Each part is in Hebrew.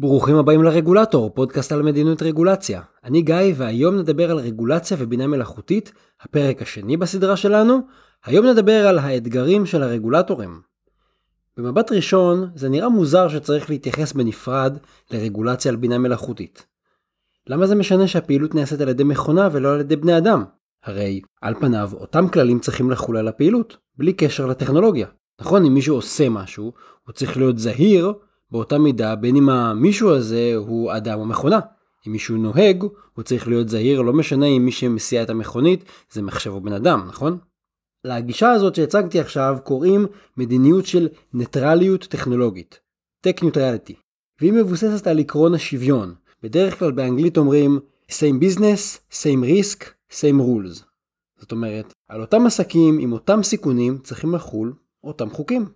ברוכים הבאים לרגולטור, פודקאסט על מדיניות רגולציה. אני גיא, והיום נדבר על רגולציה ובינה מלאכותית, הפרק השני בסדרה שלנו. היום נדבר על האתגרים של הרגולטורים. במבט ראשון, זה נראה מוזר שצריך להתייחס בנפרד לרגולציה על בינה מלאכותית. למה זה משנה שהפעילות נעשית על ידי מכונה ולא על ידי בני אדם? הרי, על פניו, אותם כללים צריכים לחול על הפעילות, בלי קשר לטכנולוגיה. נכון, אם מישהו עושה משהו, הוא צריך להיות זהיר באותה מידה בין אם המישהו הזה הוא אדם או מכונה. אם מישהו נוהג, הוא צריך להיות זהיר, לא משנה אם מי שמסיע את המכונית זה מחשב או בן אדם, נכון? לגישה הזאת שהצגתי עכשיו קוראים מדיניות של ניטרליות טכנולוגית, Tech Neutrality, והיא מבוססת על עקרון השוויון. בדרך כלל באנגלית אומרים same business, same risk, same rules. זאת אומרת, על אותם עסקים עם אותם סיכונים צריכים לחול אותם חוקים.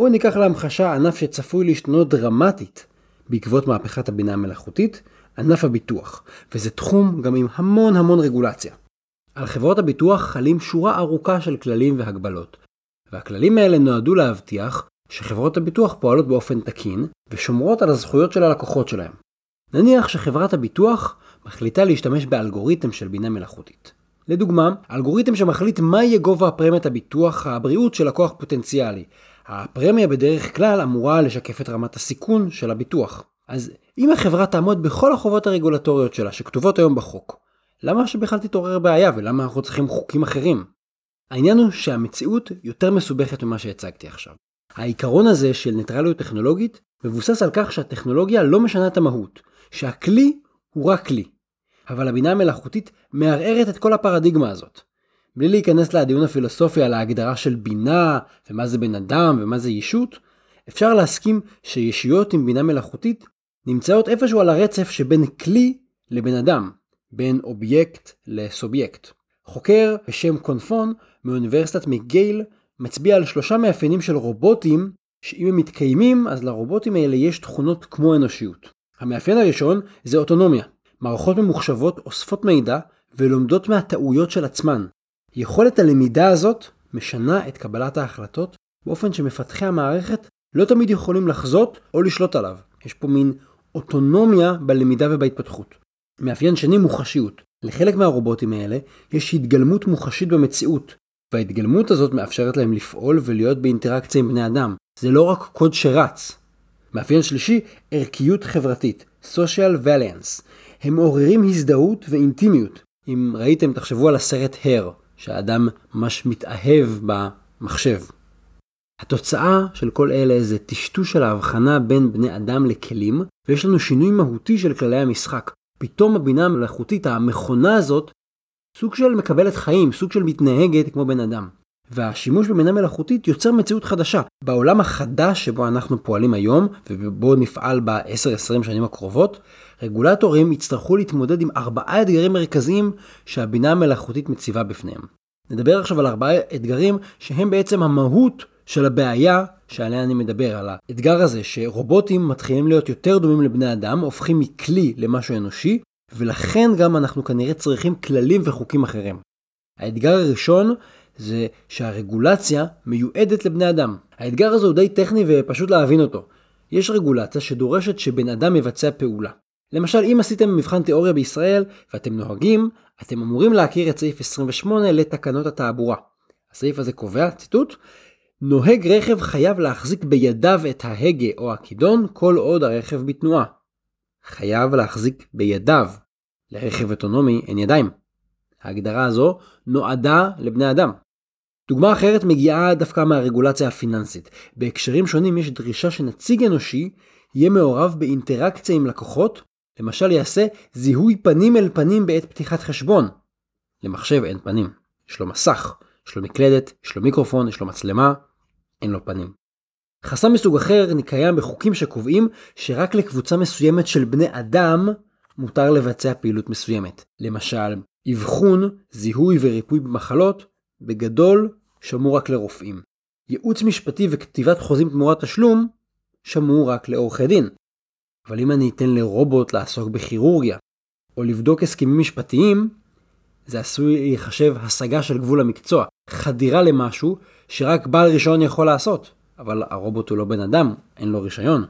בואו ניקח להמחשה ענף שצפוי להשתנות דרמטית בעקבות מהפכת הבינה המלאכותית, ענף הביטוח, וזה תחום גם עם המון המון רגולציה. על חברות הביטוח חלים שורה ארוכה של כללים והגבלות, והכללים האלה נועדו להבטיח שחברות הביטוח פועלות באופן תקין ושומרות על הזכויות של הלקוחות שלהם. נניח שחברת הביטוח מחליטה להשתמש באלגוריתם של בינה מלאכותית. לדוגמה, אלגוריתם שמחליט מה יהיה גובה הפרמיית הביטוח הבריאות של לקוח פוטנציאלי, הפרמיה בדרך כלל אמורה לשקף את רמת הסיכון של הביטוח. אז אם החברה תעמוד בכל החובות הרגולטוריות שלה שכתובות היום בחוק, למה שבכלל תתעורר בעיה ולמה אנחנו צריכים חוקים אחרים? העניין הוא שהמציאות יותר מסובכת ממה שהצגתי עכשיו. העיקרון הזה של ניטרליות טכנולוגית מבוסס על כך שהטכנולוגיה לא משנה את המהות, שהכלי הוא רק כלי. אבל הבינה המלאכותית מערערת את כל הפרדיגמה הזאת. בלי להיכנס לדיון הפילוסופי על ההגדרה של בינה, ומה זה בן אדם, ומה זה ישות, אפשר להסכים שישויות עם בינה מלאכותית נמצאות איפשהו על הרצף שבין כלי לבן אדם, בין אובייקט לסובייקט. חוקר בשם קונפון מאוניברסיטת מגייל מצביע על שלושה מאפיינים של רובוטים שאם הם מתקיימים אז לרובוטים האלה יש תכונות כמו אנושיות. המאפיין הראשון זה אוטונומיה. מערכות ממוחשבות אוספות מידע ולומדות מהטעויות של עצמן, יכולת הלמידה הזאת משנה את קבלת ההחלטות באופן שמפתחי המערכת לא תמיד יכולים לחזות או לשלוט עליו. יש פה מין אוטונומיה בלמידה ובהתפתחות. מאפיין שני מוחשיות. לחלק מהרובוטים האלה יש התגלמות מוחשית במציאות, וההתגלמות הזאת מאפשרת להם לפעול ולהיות באינטראקציה עם בני אדם. זה לא רק קוד שרץ. מאפיין שלישי, ערכיות חברתית, social valiance. הם מעוררים הזדהות ואינטימיות. אם ראיתם, תחשבו על הסרט הר, שהאדם ממש מתאהב במחשב. התוצאה של כל אלה זה טשטוש של ההבחנה בין בני אדם לכלים, ויש לנו שינוי מהותי של כללי המשחק. פתאום הבינה המלאכותית, המכונה הזאת, סוג של מקבלת חיים, סוג של מתנהגת כמו בן אדם. והשימוש בבינה מלאכותית יוצר מציאות חדשה. בעולם החדש שבו אנחנו פועלים היום, ובו נפעל ב-10-20 שנים הקרובות, רגולטורים יצטרכו להתמודד עם ארבעה אתגרים מרכזיים שהבינה המלאכותית מציבה בפניהם. נדבר עכשיו על ארבעה אתגרים שהם בעצם המהות של הבעיה שעליה אני מדבר, על האתגר הזה שרובוטים מתחילים להיות יותר דומים לבני אדם, הופכים מכלי למשהו אנושי, ולכן גם אנחנו כנראה צריכים כללים וחוקים אחרים. האתגר הראשון זה שהרגולציה מיועדת לבני אדם. האתגר הזה הוא די טכני ופשוט להבין אותו. יש רגולציה שדורשת שבן אדם יבצע פעולה. למשל, אם עשיתם מבחן תיאוריה בישראל ואתם נוהגים, אתם אמורים להכיר את סעיף 28 לתקנות התעבורה. הסעיף הזה קובע, ציטוט, נוהג רכב חייב להחזיק בידיו את ההגה או הכידון כל עוד הרכב בתנועה. חייב להחזיק בידיו. לרכב אוטונומי אין ידיים. ההגדרה הזו נועדה לבני אדם. דוגמה אחרת מגיעה דווקא מהרגולציה הפיננסית. בהקשרים שונים יש דרישה שנציג אנושי יהיה מעורב באינטראקציה עם לקוחות, למשל יעשה זיהוי פנים אל פנים בעת פתיחת חשבון. למחשב אין פנים, יש לו מסך, יש לו מקלדת, יש לו מיקרופון, יש לו מצלמה, אין לו פנים. חסם מסוג אחר קיים בחוקים שקובעים שרק לקבוצה מסוימת של בני אדם מותר לבצע פעילות מסוימת. למשל, אבחון, זיהוי וריפוי במחלות, בגדול שמור רק לרופאים. ייעוץ משפטי וכתיבת חוזים תמורת תשלום, שמור רק לעורכי דין. אבל אם אני אתן לרובוט לעסוק בכירורגיה, או לבדוק הסכמים משפטיים, זה עשוי להיחשב השגה של גבול המקצוע, חדירה למשהו שרק בעל רישיון יכול לעשות, אבל הרובוט הוא לא בן אדם, אין לו רישיון.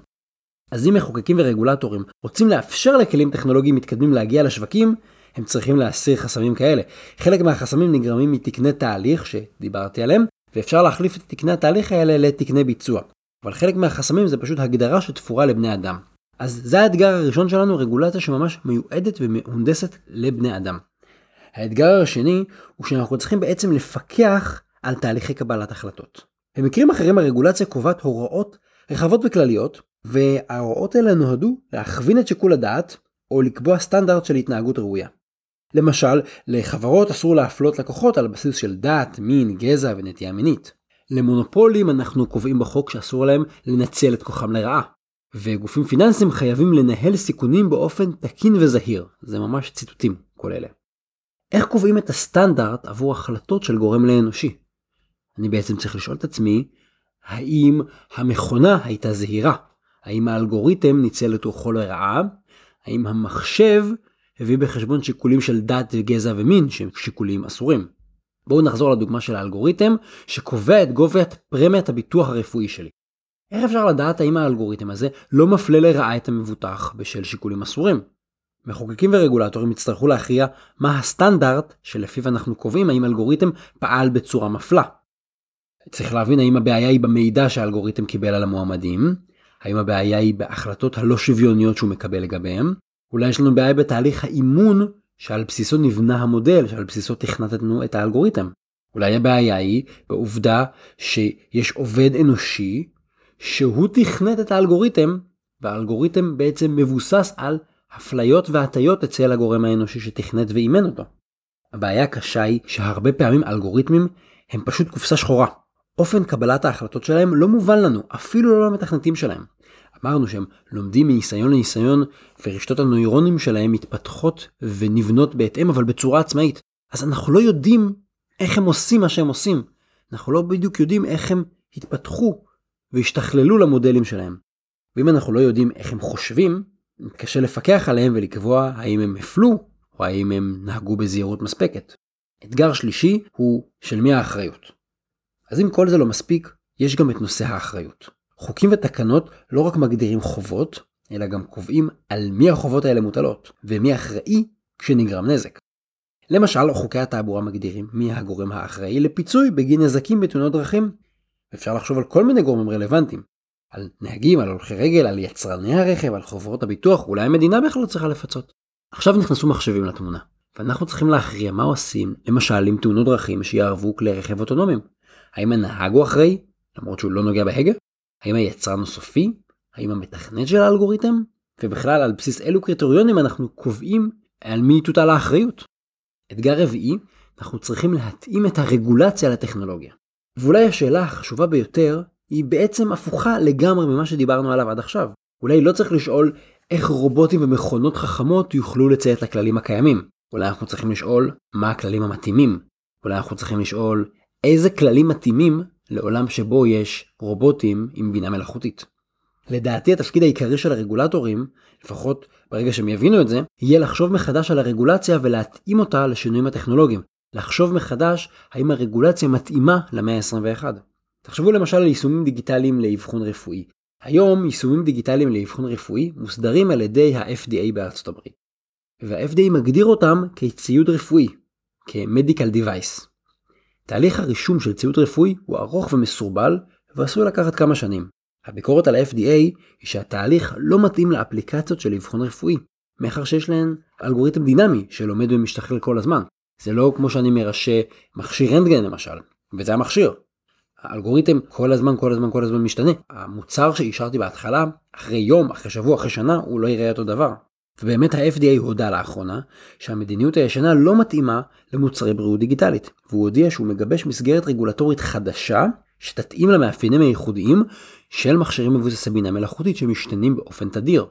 אז אם מחוקקים ורגולטורים רוצים לאפשר לכלים טכנולוגיים מתקדמים להגיע לשווקים, הם צריכים להסיר חסמים כאלה. חלק מהחסמים נגרמים מתקני תהליך שדיברתי עליהם, ואפשר להחליף את תקני התהליך האלה לתקני ביצוע. אבל חלק מהחסמים זה פשוט הגדרה שתפורה לבני אדם. אז זה האתגר הראשון שלנו, רגולציה שממש מיועדת ומהונדסת לבני אדם. האתגר השני הוא שאנחנו צריכים בעצם לפקח על תהליכי קבלת החלטות. במקרים אחרים הרגולציה קובעת הוראות רחבות וכלליות, וההוראות האלה נועדו להכווין את שיקול הדעת או לקבוע סטנדרט של התנהגות ראויה. למשל, לחברות אסור להפלות לקוחות על בסיס של דת, מין, גזע ונטייה מינית. למונופולים אנחנו קובעים בחוק שאסור להם לנצל את כוחם לרעה. וגופים פיננסיים חייבים לנהל סיכונים באופן תקין וזהיר. זה ממש ציטוטים, כל אלה. איך קובעים את הסטנדרט עבור החלטות של גורם לאנושי? אני בעצם צריך לשאול את עצמי, האם המכונה הייתה זהירה? האם האלגוריתם ניצל את רוחו לרעה? האם המחשב הביא בחשבון שיקולים של דת וגזע ומין שהם שיקולים אסורים? בואו נחזור לדוגמה של האלגוריתם שקובע את גובה פרמיית הביטוח הרפואי שלי. איך אפשר לדעת האם האלגוריתם הזה לא מפלה לרעה את המבוטח בשל שיקולים אסורים? מחוקקים ורגולטורים יצטרכו להכריע מה הסטנדרט שלפיו אנחנו קובעים האם אלגוריתם פעל בצורה מפלה. צריך להבין האם הבעיה היא במידע שהאלגוריתם קיבל על המועמדים, האם הבעיה היא בהחלטות הלא שוויוניות שהוא מקבל לגביהם, אולי יש לנו בעיה בתהליך האימון שעל בסיסו נבנה המודל, שעל בסיסו תכנתנו את האלגוריתם. אולי הבעיה היא בעובדה שיש עובד אנושי שהוא תכנת את האלגוריתם, והאלגוריתם בעצם מבוסס על הפליות והטיות אצל הגורם האנושי שתכנת ואימן אותו. הבעיה הקשה היא שהרבה פעמים אלגוריתמים הם פשוט קופסה שחורה. אופן קבלת ההחלטות שלהם לא מובן לנו, אפילו לא למתכנתים שלהם. אמרנו שהם לומדים מניסיון לניסיון ורשתות הנוירונים שלהם מתפתחות ונבנות בהתאם אבל בצורה עצמאית. אז אנחנו לא יודעים איך הם עושים מה שהם עושים. אנחנו לא בדיוק יודעים איך הם התפתחו והשתכללו למודלים שלהם. ואם אנחנו לא יודעים איך הם חושבים, קשה לפקח עליהם ולקבוע האם הם הפלו או האם הם נהגו בזהירות מספקת. אתגר שלישי הוא של מי האחריות. אז אם כל זה לא מספיק, יש גם את נושא האחריות. חוקים ותקנות לא רק מגדירים חובות, אלא גם קובעים על מי החובות האלה מוטלות, ומי אחראי כשנגרם נזק. למשל, חוקי התעבורה מגדירים מי הגורם האחראי לפיצוי בגין נזקים בתאונות דרכים. אפשר לחשוב על כל מיני גורמים רלוונטיים. על נהגים, על הולכי רגל, על יצרני הרכב, על חברות הביטוח, אולי המדינה בכלל לא צריכה לפצות. עכשיו נכנסו מחשבים לתמונה, ואנחנו צריכים להכריע מה עושים, למשל עם תאונות דרכים שיערבו כלי רכב אוטונומיים. האם הנהג הוא אחראי, למרות שהוא לא נוגע בהגה? האם היצרן הוא סופי? האם המתכנת של האלגוריתם? ובכלל על בסיס אילו קריטריונים אנחנו קובעים על מי תוטל האחריות. אתגר רביעי, אנחנו צריכים להתאים את הרגולציה לטכנולוגיה. ואולי השאלה החשובה ביותר היא בעצם הפוכה לגמרי ממה שדיברנו עליו עד עכשיו. אולי לא צריך לשאול איך רובוטים ומכונות חכמות יוכלו לציית לכללים הקיימים. אולי אנחנו צריכים לשאול מה הכללים המתאימים. אולי אנחנו צריכים לשאול איזה כללים מתאימים לעולם שבו יש רובוטים עם בינה מלאכותית. לדעתי התפקיד העיקרי של הרגולטורים, לפחות ברגע שהם יבינו את זה, יהיה לחשוב מחדש על הרגולציה ולהתאים אותה לשינויים הטכנולוגיים. לחשוב מחדש האם הרגולציה מתאימה למאה ה-21. תחשבו למשל על יישומים דיגיטליים לאבחון רפואי. היום יישומים דיגיטליים לאבחון רפואי מוסדרים על ידי ה-FDA בארצות הברית. וה-FDA מגדיר אותם כציוד רפואי, כ-Medical Device. תהליך הרישום של ציוד רפואי הוא ארוך ומסורבל ועשוי לקחת כמה שנים. הביקורת על ה-FDA היא שהתהליך לא מתאים לאפליקציות של אבחון רפואי, מאחר שיש להן אלגוריתם דינמי שלומד ומשתכלל כל הזמן. זה לא כמו שאני מרשה מכשיר רנטגן למשל, וזה המכשיר. האלגוריתם כל הזמן כל הזמן כל הזמן משתנה. המוצר שאישרתי בהתחלה, אחרי יום, אחרי שבוע, אחרי שנה, הוא לא יראה אותו דבר. ובאמת ה-FDA הודה לאחרונה שהמדיניות הישנה לא מתאימה למוצרי בריאות דיגיטלית, והוא הודיע שהוא מגבש מסגרת רגולטורית חדשה שתתאים למאפיינים הייחודיים של מכשירים מבוססי בינה מלאכותית שמשתנים באופן תדיר.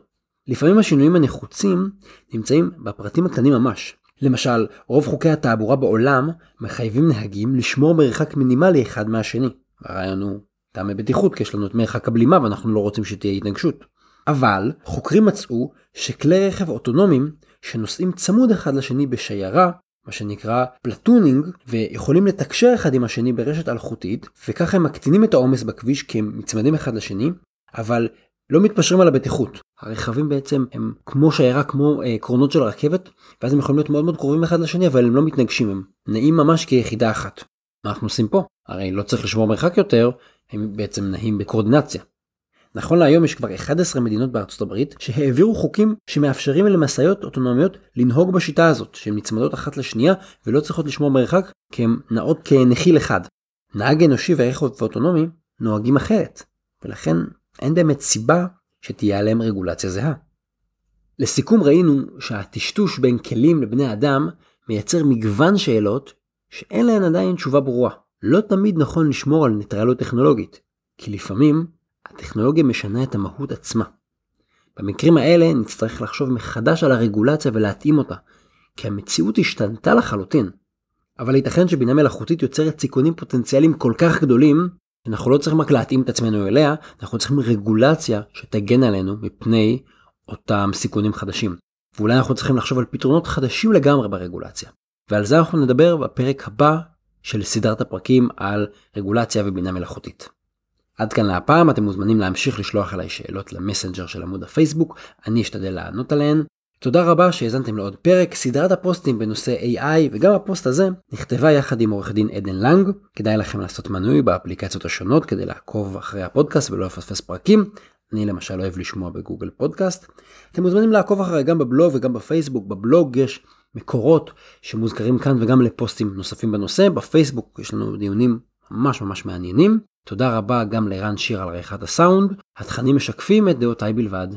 לפעמים השינויים הנחוצים נמצאים בפרטים הקטנים ממש. למשל, רוב חוקי התעבורה בעולם מחייבים נהגים לשמור מרחק מינימלי אחד מהשני. הרעיון הוא טעמי בטיחות כי יש לנו את מרחק הבלימה ואנחנו לא רוצים שתהיה התנגשות. אבל חוקרים מצאו שכלי רכב אוטונומיים שנוסעים צמוד אחד לשני בשיירה, מה שנקרא platooning, ויכולים לתקשר אחד עם השני ברשת אלחוטית, וככה הם מקטינים את העומס בכביש כי הם מצמדים אחד לשני, אבל לא מתפשרים על הבטיחות. הרכבים בעצם הם כמו שיירה, כמו אה, קרונות של רכבת, ואז הם יכולים להיות מאוד מאוד קרובים אחד לשני, אבל הם לא מתנגשים, הם נעים ממש כיחידה אחת. מה אנחנו עושים פה? הרי לא צריך לשמור מרחק יותר, הם בעצם נעים בקואורדינציה. נכון להיום יש כבר 11 מדינות בארצות הברית שהעבירו חוקים שמאפשרים למשאיות אוטונומיות לנהוג בשיטה הזאת, שהן נצמדות אחת לשנייה ולא צריכות לשמור מרחק כי הן נעות כנחיל אחד. נהג אנושי ורכב אוטונומי נוהגים אחרת, ולכן אין באמת סיבה שתהיה עליהם רגולציה זהה. לסיכום ראינו שהטשטוש בין כלים לבני אדם מייצר מגוון שאלות שאין להן עדיין תשובה ברורה. לא תמיד נכון לשמור על ניטרליות טכנולוגית, כי לפעמים הטכנולוגיה משנה את המהות עצמה. במקרים האלה נצטרך לחשוב מחדש על הרגולציה ולהתאים אותה, כי המציאות השתנתה לחלוטין. אבל ייתכן שבינה מלאכותית יוצרת סיכונים פוטנציאליים כל כך גדולים, אנחנו לא צריכים רק להתאים את עצמנו אליה, אנחנו צריכים רגולציה שתגן עלינו מפני אותם סיכונים חדשים. ואולי אנחנו צריכים לחשוב על פתרונות חדשים לגמרי ברגולציה. ועל זה אנחנו נדבר בפרק הבא של סדרת הפרקים על רגולציה ובינה מלאכותית. עד כאן להפעם, אתם מוזמנים להמשיך לשלוח אליי שאלות למסנג'ר של עמוד הפייסבוק, אני אשתדל לענות עליהן. תודה רבה שהאזנתם לעוד פרק, סדרת הפוסטים בנושא AI וגם הפוסט הזה נכתבה יחד עם עורך דין עדן לנג, כדאי לכם לעשות מנוי באפליקציות השונות כדי לעקוב אחרי הפודקאסט ולא לפספס פרקים, אני למשל אוהב לשמוע בגוגל פודקאסט. אתם מוזמנים לעקוב אחרי גם בבלוג וגם בפייסבוק, בבלוג יש מקורות שמוזכרים כאן וגם לפוסטים נוספים בנושא, בפייסבוק יש לנו דיונים ממש ממש מעניינים. תודה רבה גם לרן שיר על עריכת הסאונד, התכנים משקפים את דעותיי בלבד.